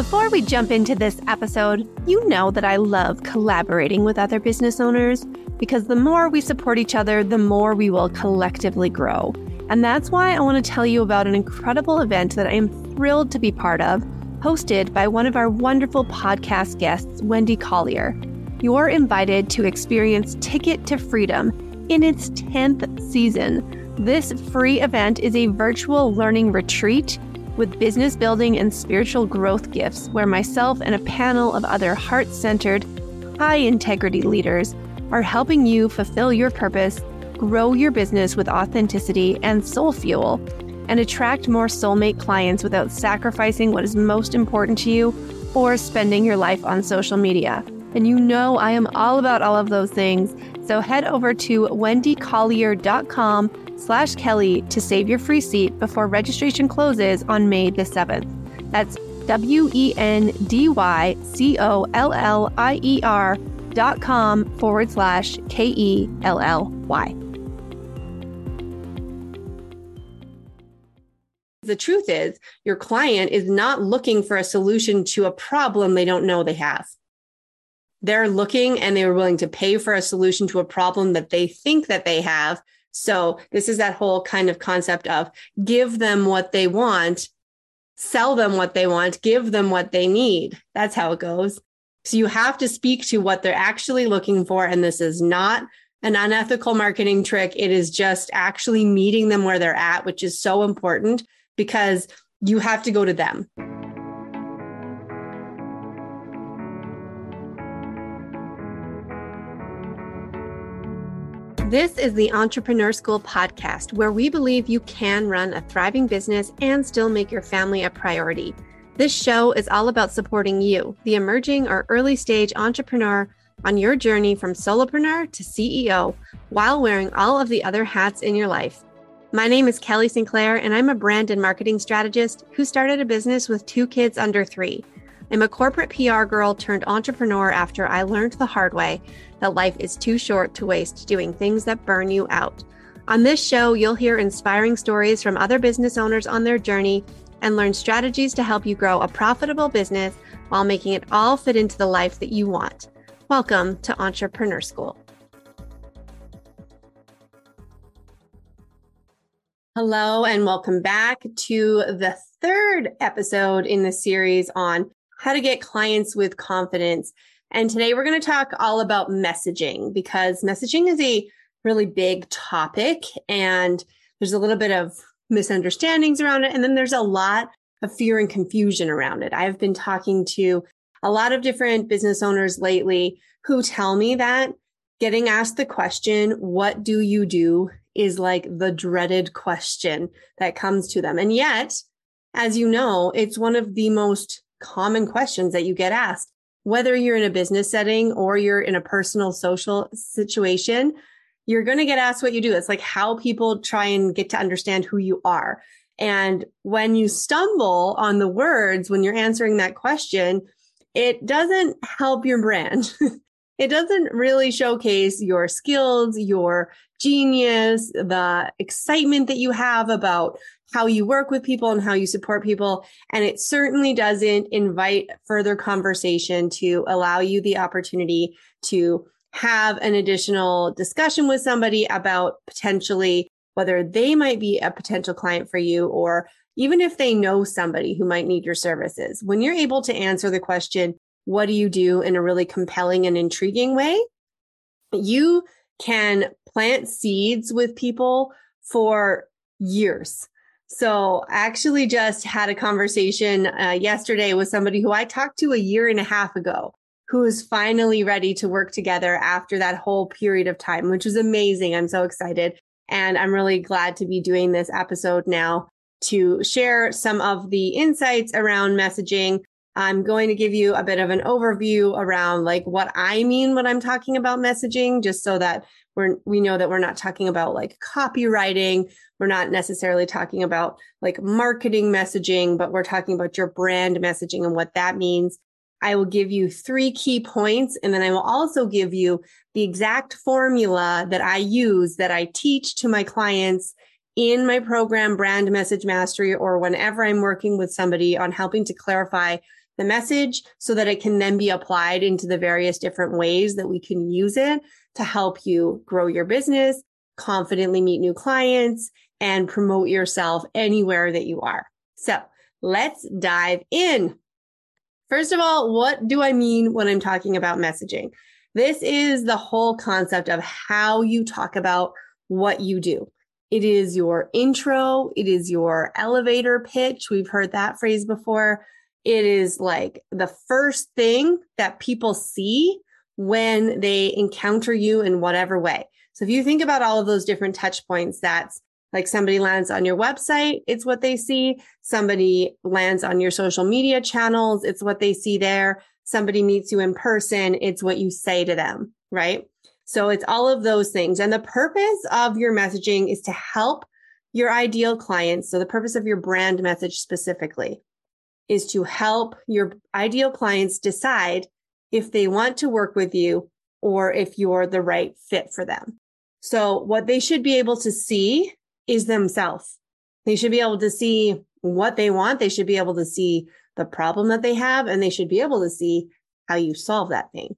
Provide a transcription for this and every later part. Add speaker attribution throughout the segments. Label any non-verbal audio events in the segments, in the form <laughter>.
Speaker 1: Before we jump into this episode, you know that I love collaborating with other business owners because the more we support each other, the more we will collectively grow. And that's why I want to tell you about an incredible event that I am thrilled to be part of, hosted by one of our wonderful podcast guests, Wendy Collier. You're invited to experience Ticket to Freedom in its 10th season. This free event is a virtual learning retreat with business building and spiritual growth gifts, where myself and a panel of other heart centered, high integrity leaders are helping you fulfill your purpose, grow your business with authenticity and soul fuel, and attract more soulmate clients without sacrificing what is most important to you or spending your life on social media. And you know I am all about all of those things. So head over to wendycollier.com slash Kelly to save your free seat before registration closes on May the 7th. That's W-E-N-D-Y-C-O-L-L-I-E-R dot com forward slash K-E-L-L-Y. The truth is, your client is not looking for a solution to a problem they don't know they have. They're looking and they're willing to pay for a solution to a problem that they think that they have so this is that whole kind of concept of give them what they want, sell them what they want, give them what they need. That's how it goes. So you have to speak to what they're actually looking for. And this is not an unethical marketing trick. It is just actually meeting them where they're at, which is so important because you have to go to them. This is the Entrepreneur School podcast, where we believe you can run a thriving business and still make your family a priority. This show is all about supporting you, the emerging or early stage entrepreneur, on your journey from solopreneur to CEO while wearing all of the other hats in your life. My name is Kelly Sinclair, and I'm a brand and marketing strategist who started a business with two kids under three. I'm a corporate PR girl turned entrepreneur after I learned the hard way that life is too short to waste doing things that burn you out. On this show, you'll hear inspiring stories from other business owners on their journey and learn strategies to help you grow a profitable business while making it all fit into the life that you want. Welcome to Entrepreneur School. Hello, and welcome back to the third episode in the series on how to get clients with confidence. And today we're going to talk all about messaging because messaging is a really big topic and there's a little bit of misunderstandings around it. And then there's a lot of fear and confusion around it. I've been talking to a lot of different business owners lately who tell me that getting asked the question, what do you do is like the dreaded question that comes to them. And yet, as you know, it's one of the most common questions that you get asked, whether you're in a business setting or you're in a personal social situation. You're going to get asked what you do. It's like how people try and get to understand who you are. And when you stumble on the words when you're answering that question, it doesn't help your brand. <laughs> it doesn't really showcase your skills, your genius, the excitement that you have about how you work with people and how you support people. And it certainly doesn't invite further conversation to allow you the opportunity to have an additional discussion with somebody about potentially whether they might be a potential client for you or even if they know somebody who might need your services. When you're able to answer the question, what do you do in a really compelling and intriguing way? You can plant seeds with people for years. So I actually just had a conversation uh, yesterday with somebody who I talked to a year and a half ago, who is finally ready to work together after that whole period of time, which is amazing. I'm so excited. And I'm really glad to be doing this episode now to share some of the insights around messaging. I'm going to give you a bit of an overview around like what I mean when I'm talking about messaging, just so that we're, we know that we're not talking about like copywriting we're not necessarily talking about like marketing messaging, but we're talking about your brand messaging and what that means. I will give you three key points and then I will also give you the exact formula that I use that I teach to my clients in my program, Brand Message Mastery, or whenever I'm working with somebody on helping to clarify the message so that it can then be applied into the various different ways that we can use it to help you grow your business, confidently meet new clients, and promote yourself anywhere that you are. So let's dive in. First of all, what do I mean when I'm talking about messaging? This is the whole concept of how you talk about what you do. It is your intro. It is your elevator pitch. We've heard that phrase before. It is like the first thing that people see when they encounter you in whatever way. So if you think about all of those different touch points, that's like somebody lands on your website, it's what they see. Somebody lands on your social media channels, it's what they see there. Somebody meets you in person, it's what you say to them, right? So it's all of those things. And the purpose of your messaging is to help your ideal clients. So the purpose of your brand message specifically is to help your ideal clients decide if they want to work with you or if you're the right fit for them. So what they should be able to see is themselves. They should be able to see what they want. They should be able to see the problem that they have and they should be able to see how you solve that thing.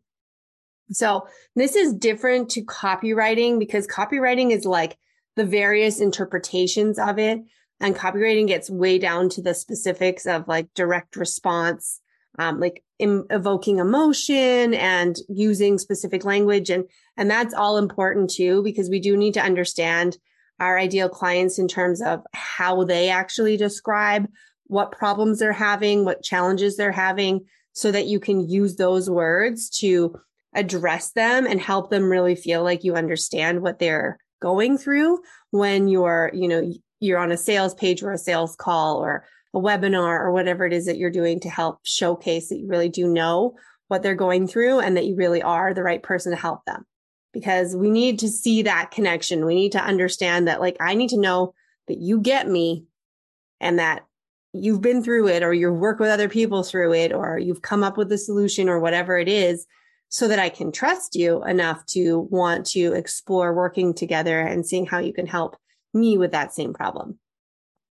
Speaker 1: So this is different to copywriting because copywriting is like the various interpretations of it and copywriting gets way down to the specifics of like direct response, um, like Im- evoking emotion and using specific language. And, and that's all important too, because we do need to understand our ideal clients in terms of how they actually describe what problems they're having, what challenges they're having, so that you can use those words to address them and help them really feel like you understand what they're going through when you're, you know, you're on a sales page or a sales call or a webinar or whatever it is that you're doing to help showcase that you really do know what they're going through and that you really are the right person to help them because we need to see that connection. We need to understand that, like, I need to know that you get me and that you've been through it or you've worked with other people through it or you've come up with a solution or whatever it is so that I can trust you enough to want to explore working together and seeing how you can help me with that same problem.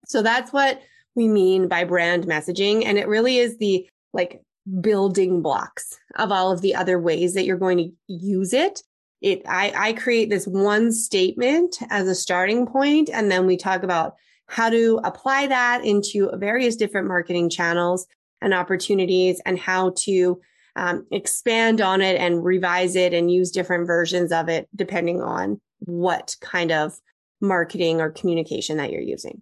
Speaker 1: So that's what we mean by brand messaging. And it really is the like building blocks of all of the other ways that you're going to use it it I, I create this one statement as a starting point and then we talk about how to apply that into various different marketing channels and opportunities and how to um, expand on it and revise it and use different versions of it depending on what kind of marketing or communication that you're using.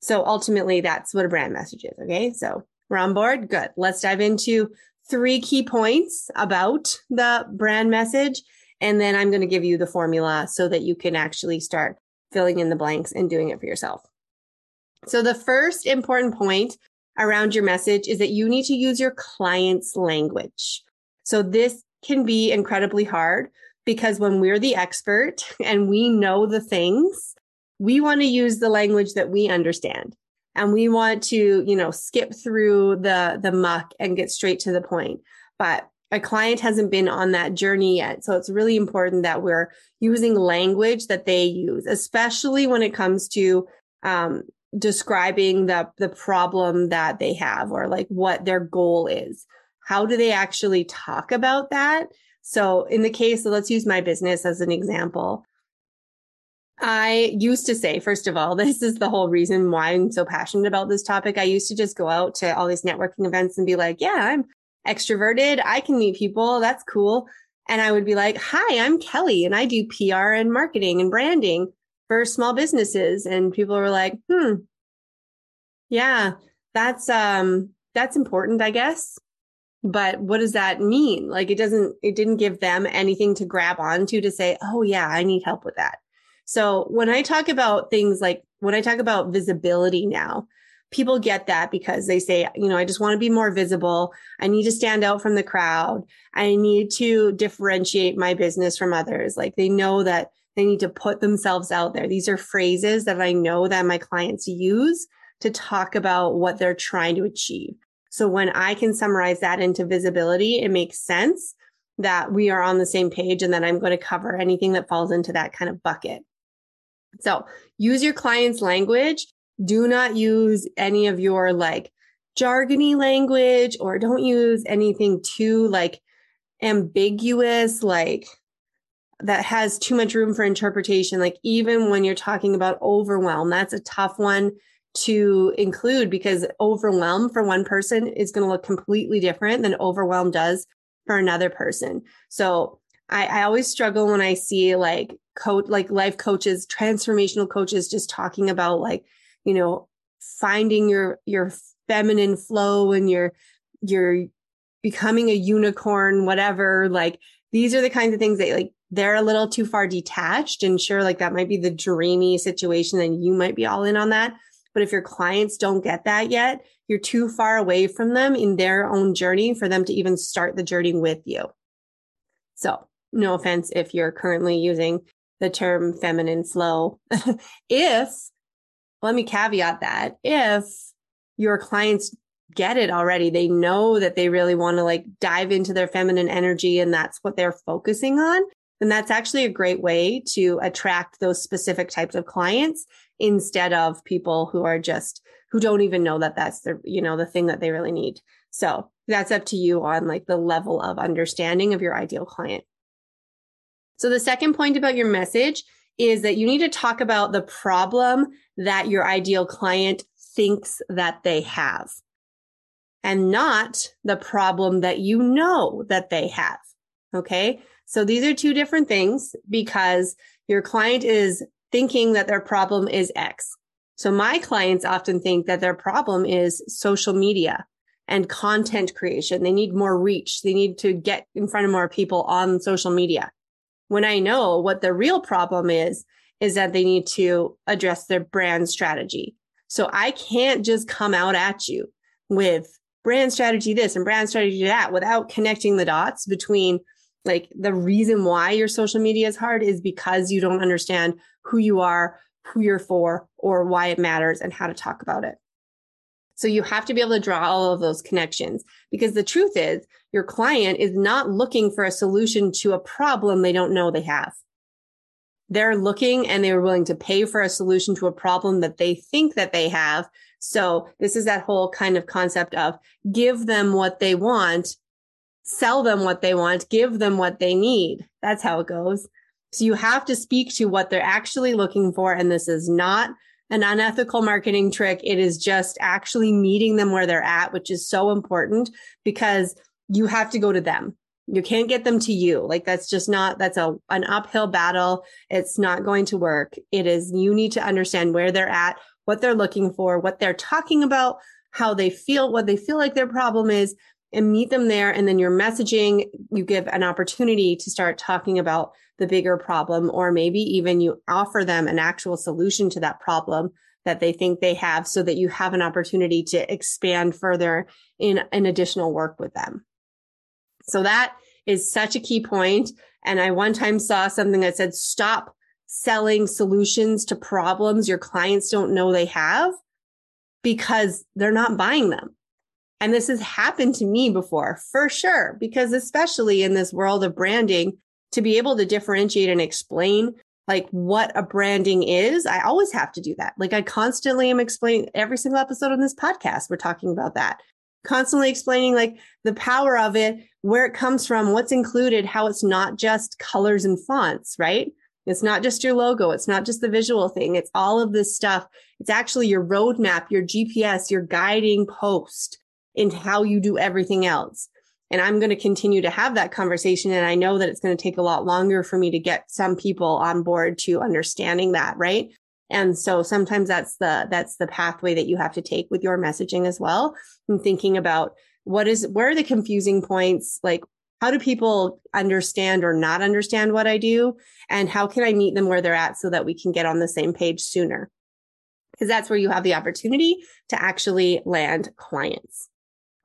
Speaker 1: So ultimately, that's what a brand message is. Okay. So we're on board. Good. Let's dive into three key points about the brand message and then I'm going to give you the formula so that you can actually start filling in the blanks and doing it for yourself. So the first important point around your message is that you need to use your client's language. So this can be incredibly hard because when we're the expert <laughs> and we know the things, we want to use the language that we understand. And we want to, you know, skip through the the muck and get straight to the point. But a client hasn't been on that journey yet. So it's really important that we're using language that they use, especially when it comes to um, describing the the problem that they have or like what their goal is. How do they actually talk about that? So in the case, so let's use my business as an example. I used to say, first of all, <laughs> this is the whole reason why I'm so passionate about this topic. I used to just go out to all these networking events and be like, yeah, I'm extroverted. I can meet people. That's cool. And I would be like, hi, I'm Kelly and I do PR and marketing and branding for small businesses. And people were like, hmm, yeah, that's, um, that's important, I guess. But what does that mean? Like it doesn't, it didn't give them anything to grab onto to say, oh yeah, I need help with that. So when I talk about things like when I talk about visibility now, people get that because they say, you know, I just want to be more visible. I need to stand out from the crowd. I need to differentiate my business from others. Like they know that they need to put themselves out there. These are phrases that I know that my clients use to talk about what they're trying to achieve. So when I can summarize that into visibility, it makes sense that we are on the same page and that I'm going to cover anything that falls into that kind of bucket. So use your client's language do not use any of your like jargony language or don't use anything too like ambiguous, like that has too much room for interpretation. Like even when you're talking about overwhelm, that's a tough one to include because overwhelm for one person is going to look completely different than overwhelm does for another person. So I, I always struggle when I see like coach, like life coaches, transformational coaches just talking about like, you know, finding your, your feminine flow and your, your becoming a unicorn, whatever. Like these are the kinds of things that like they're a little too far detached and sure, like that might be the dreamy situation and you might be all in on that. But if your clients don't get that yet, you're too far away from them in their own journey for them to even start the journey with you. So no offense if you're currently using the term feminine flow. <laughs> if, let me caveat that, if your clients get it already, they know that they really want to like dive into their feminine energy and that's what they're focusing on, then that's actually a great way to attract those specific types of clients instead of people who are just who don't even know that that's the you know the thing that they really need. So that's up to you on like the level of understanding of your ideal client. So the second point about your message is that you need to talk about the problem that your ideal client thinks that they have and not the problem that you know that they have. Okay? So these are two different things because your client is thinking that their problem is X. So my clients often think that their problem is social media and content creation. They need more reach. They need to get in front of more people on social media. When I know what the real problem is, is that they need to address their brand strategy. So I can't just come out at you with brand strategy this and brand strategy that without connecting the dots between like the reason why your social media is hard is because you don't understand who you are, who you're for, or why it matters and how to talk about it. So you have to be able to draw all of those connections because the truth is your client is not looking for a solution to a problem they don't know they have. They're looking and they're willing to pay for a solution to a problem that they think that they have. So this is that whole kind of concept of give them what they want sell them what they want, give them what they need. That's how it goes. So you have to speak to what they're actually looking for. And this is not an unethical marketing trick. It is just actually meeting them where they're at, which is so important because you have to go to them. You can't get them to you. Like that's just not, that's a, an uphill battle. It's not going to work. It is, you need to understand where they're at, what they're looking for, what they're talking about, how they feel, what they feel like their problem is, and meet them there. And then your messaging, you give an opportunity to start talking about the bigger problem, or maybe even you offer them an actual solution to that problem that they think they have so that you have an opportunity to expand further in an additional work with them. So that is such a key point. And I one time saw something that said, stop selling solutions to problems your clients don't know they have because they're not buying them. And this has happened to me before for sure, because especially in this world of branding, to be able to differentiate and explain like what a branding is, I always have to do that. Like I constantly am explaining every single episode on this podcast. We're talking about that, constantly explaining like the power of it, where it comes from, what's included, how it's not just colors and fonts, right? It's not just your logo. It's not just the visual thing. It's all of this stuff. It's actually your roadmap, your GPS, your guiding post in how you do everything else. And I'm going to continue to have that conversation. And I know that it's going to take a lot longer for me to get some people on board to understanding that. Right. And so sometimes that's the, that's the pathway that you have to take with your messaging as well. And thinking about what is, where are the confusing points? Like, how do people understand or not understand what I do? And how can I meet them where they're at so that we can get on the same page sooner? Because that's where you have the opportunity to actually land clients.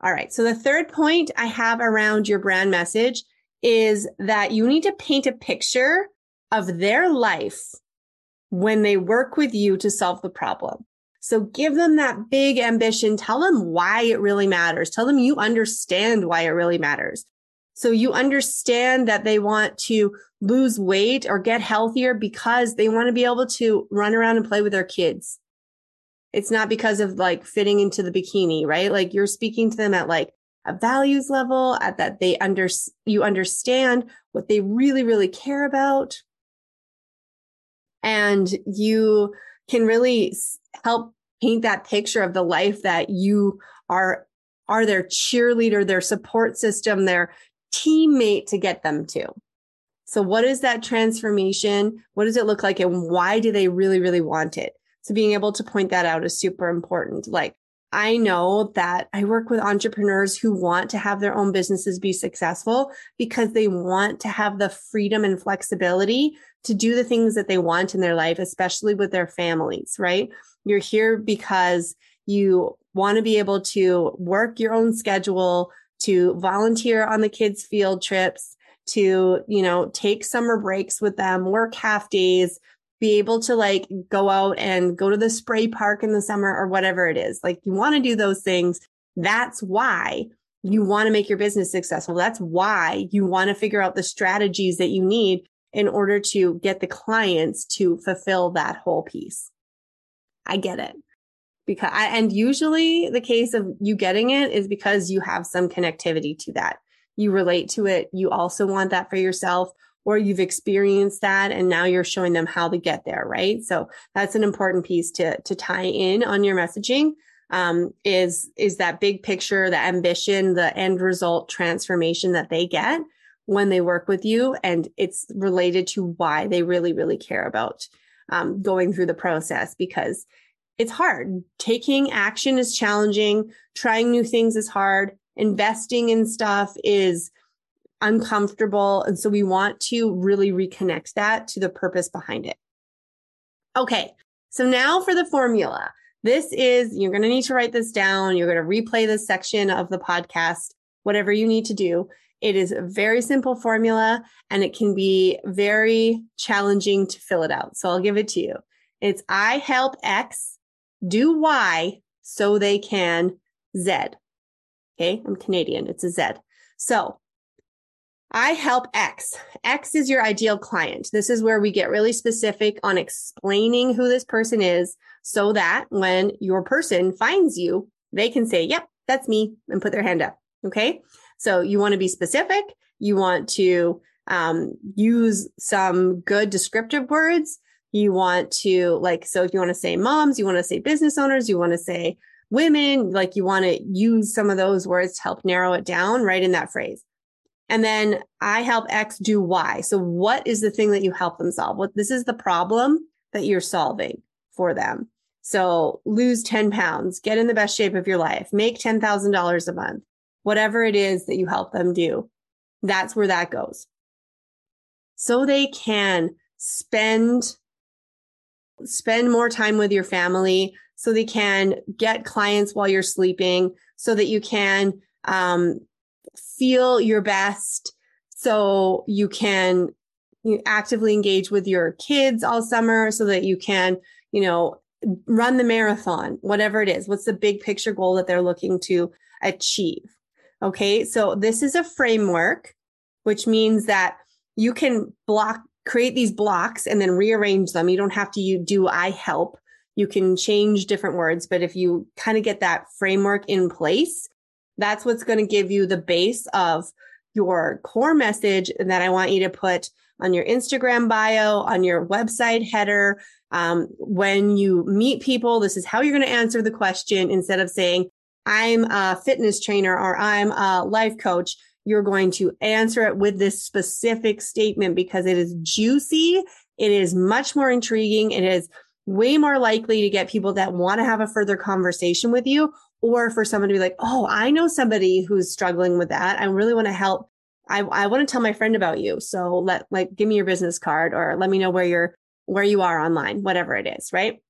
Speaker 1: All right. So the third point I have around your brand message is that you need to paint a picture of their life when they work with you to solve the problem. So give them that big ambition. Tell them why it really matters. Tell them you understand why it really matters. So you understand that they want to lose weight or get healthier because they want to be able to run around and play with their kids It's not because of like fitting into the bikini, right? Like you're speaking to them at like a values level, at that they under, you understand what they really, really care about. And you can really help paint that picture of the life that you are, are their cheerleader, their support system, their teammate to get them to. So what is that transformation? What does it look like? And why do they really, really want it? So being able to point that out is super important. Like I know that I work with entrepreneurs who want to have their own businesses be successful because they want to have the freedom and flexibility to do the things that they want in their life, especially with their families, right? You're here because you want to be able to work your own schedule, to volunteer on the kids' field trips, to, you know, take summer breaks with them, work half days, be able to like go out and go to the spray park in the summer or whatever it is. Like you want to do those things. That's why you want to make your business successful. That's why you want to figure out the strategies that you need in order to get the clients to fulfill that whole piece. I get it. Because I, and usually the case of you getting it is because you have some connectivity to that. You relate to it. You also want that for yourself or you've experienced that and now you're showing them how to get there, right? So that's an important piece to, to tie in on your messaging. Um, is, is that big picture, the ambition, the end result transformation that they get when they work with you. And it's related to why they really, really care about, um, going through the process because it's hard. Taking action is challenging. Trying new things is hard. Investing in stuff is uncomfortable. And so we want to really reconnect that to the purpose behind it. Okay. So now for the formula. This is, you're going to need to write this down. You're going to replay this section of the podcast, whatever you need to do. It is a very simple formula and it can be very challenging to fill it out. So I'll give it to you. It's I help X do Y so they can Z. Okay. I'm Canadian. It's a Z. So I help X. X is your ideal client. This is where we get really specific on explaining who this person is so that when your person finds you, they can say, yep, that's me and put their hand up. Okay. So you want to be specific. You want to um, use some good descriptive words. You want to like, so if you want to say moms, you want to say business owners, you want to say women, like you want to use some of those words to help narrow it down right in that phrase. And then I help X do Y. So what is the thing that you help them solve? What this is the problem that you're solving for them. So lose 10 pounds, get in the best shape of your life, make $10,000 a month, whatever it is that you help them do. That's where that goes. So they can spend, spend more time with your family so they can get clients while you're sleeping so that you can, um, feel your best so you can actively engage with your kids all summer so that you can, you know, run the marathon, whatever it is. What's the big picture goal that they're looking to achieve? Okay. So this is a framework, which means that you can block, create these blocks and then rearrange them. You don't have to you do I help. You can change different words, but if you kind of get that framework in place, that's what's going to give you the base of your core message that I want you to put on your Instagram bio, on your website header. Um, when you meet people, this is how you're going to answer the question instead of saying, I'm a fitness trainer or I'm a life coach. You're going to answer it with this specific statement because it is juicy. It is much more intriguing. It is way more likely to get people that want to have a further conversation with you or for someone to be like, Oh, I know somebody who's struggling with that. I really want to help. I, I want to tell my friend about you. So let, like, give me your business card or let me know where you're, where you are online, whatever it is, right?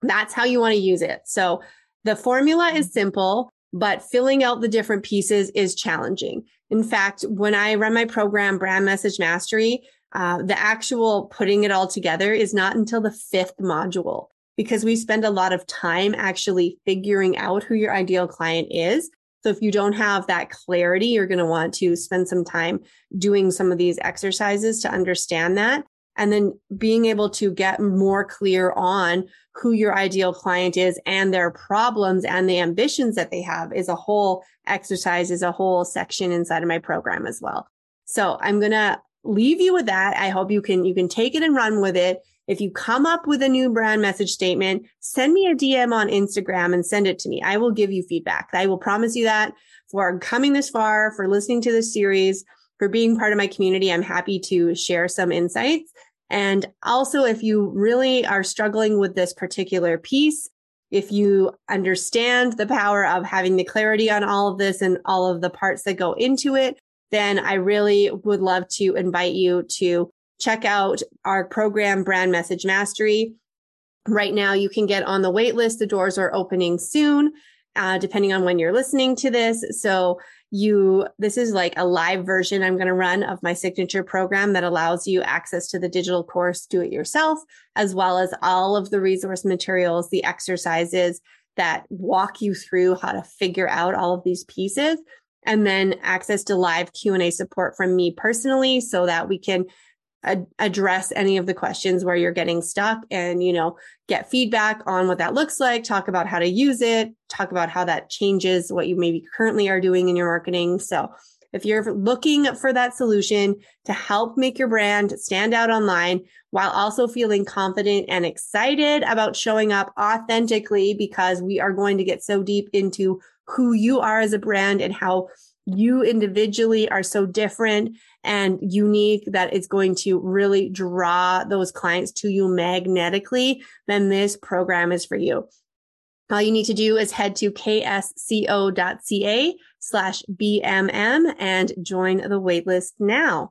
Speaker 1: That's how you want to use it. So the formula is simple, but filling out the different pieces is challenging. In fact, when I run my program, Brand Message Mastery, uh, the actual putting it all together is not until the fifth module because we spend a lot of time actually figuring out who your ideal client is. So if you don't have that clarity, you're going to want to spend some time doing some of these exercises to understand that. and then being able to get more clear on who your ideal client is and their problems and the ambitions that they have is a whole exercise, is a whole section inside of my program as well. So I'm going to leave you with that. I hope you can, you can take it and run with it. If you come up with a new brand message statement, send me a DM on Instagram and send it to me. I will give you feedback. I will promise you that for coming this far, for listening to this series, for being part of my community. I'm happy to share some insights. And also, if you really are struggling with this particular piece, if you understand the power of having the clarity on all of this and all of the parts that go into it, then I really would love to invite you to check out our program, Brand Message Mastery. Right now, you can get on the wait list. The doors are opening soon, uh, depending on when you're listening to this. So you, this is like a live version I'm going to run of my signature program that allows you access to the digital course, do it yourself, as well as all of the resource materials, the exercises that walk you through how to figure out all of these pieces and then access to live Q&A support from me personally so that we can ad- address any of the questions where you're getting stuck and, you know, get feedback on what that looks like, talk about how to use it, talk about how that changes what you maybe currently are doing in your marketing. So if you're looking for that solution to help make your brand stand out online while also feeling confident and excited about showing up authentically, because we are going to get so deep into who you are as a brand and how you individually are so different and unique that it's going to really draw those clients to you magnetically, then this program is for you. All you need to do is head to ksco.ca slash BMM and join the waitlist now.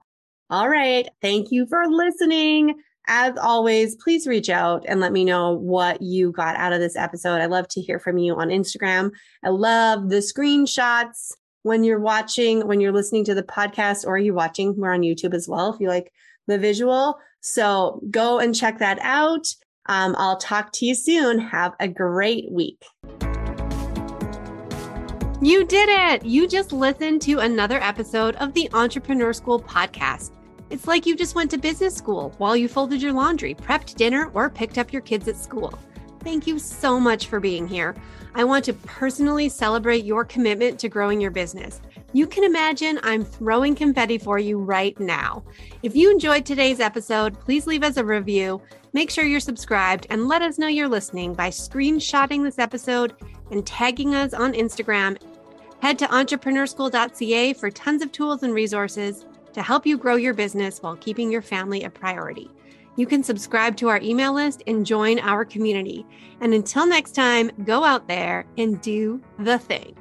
Speaker 1: All right. Thank you for listening. As always, please reach out and let me know what you got out of this episode. I love to hear from you on Instagram. I love the screenshots when you're watching, when you're listening to the podcast or you're watching, we're on YouTube as well if you like the visual. So go and check that out. Um, I'll talk to you soon. Have a great week. You did it. You just listened to another episode of the Entrepreneur School podcast. It's like you just went to business school while you folded your laundry, prepped dinner, or picked up your kids at school. Thank you so much for being here. I want to personally celebrate your commitment to growing your business. You can imagine I'm throwing confetti for you right now. If you enjoyed today's episode, please leave us a review. Make sure you're subscribed and let us know you're listening by screenshotting this episode and tagging us on Instagram. Head to entrepreneurschool.ca for tons of tools and resources to help you grow your business while keeping your family a priority. You can subscribe to our email list and join our community. And until next time, go out there and do the thing.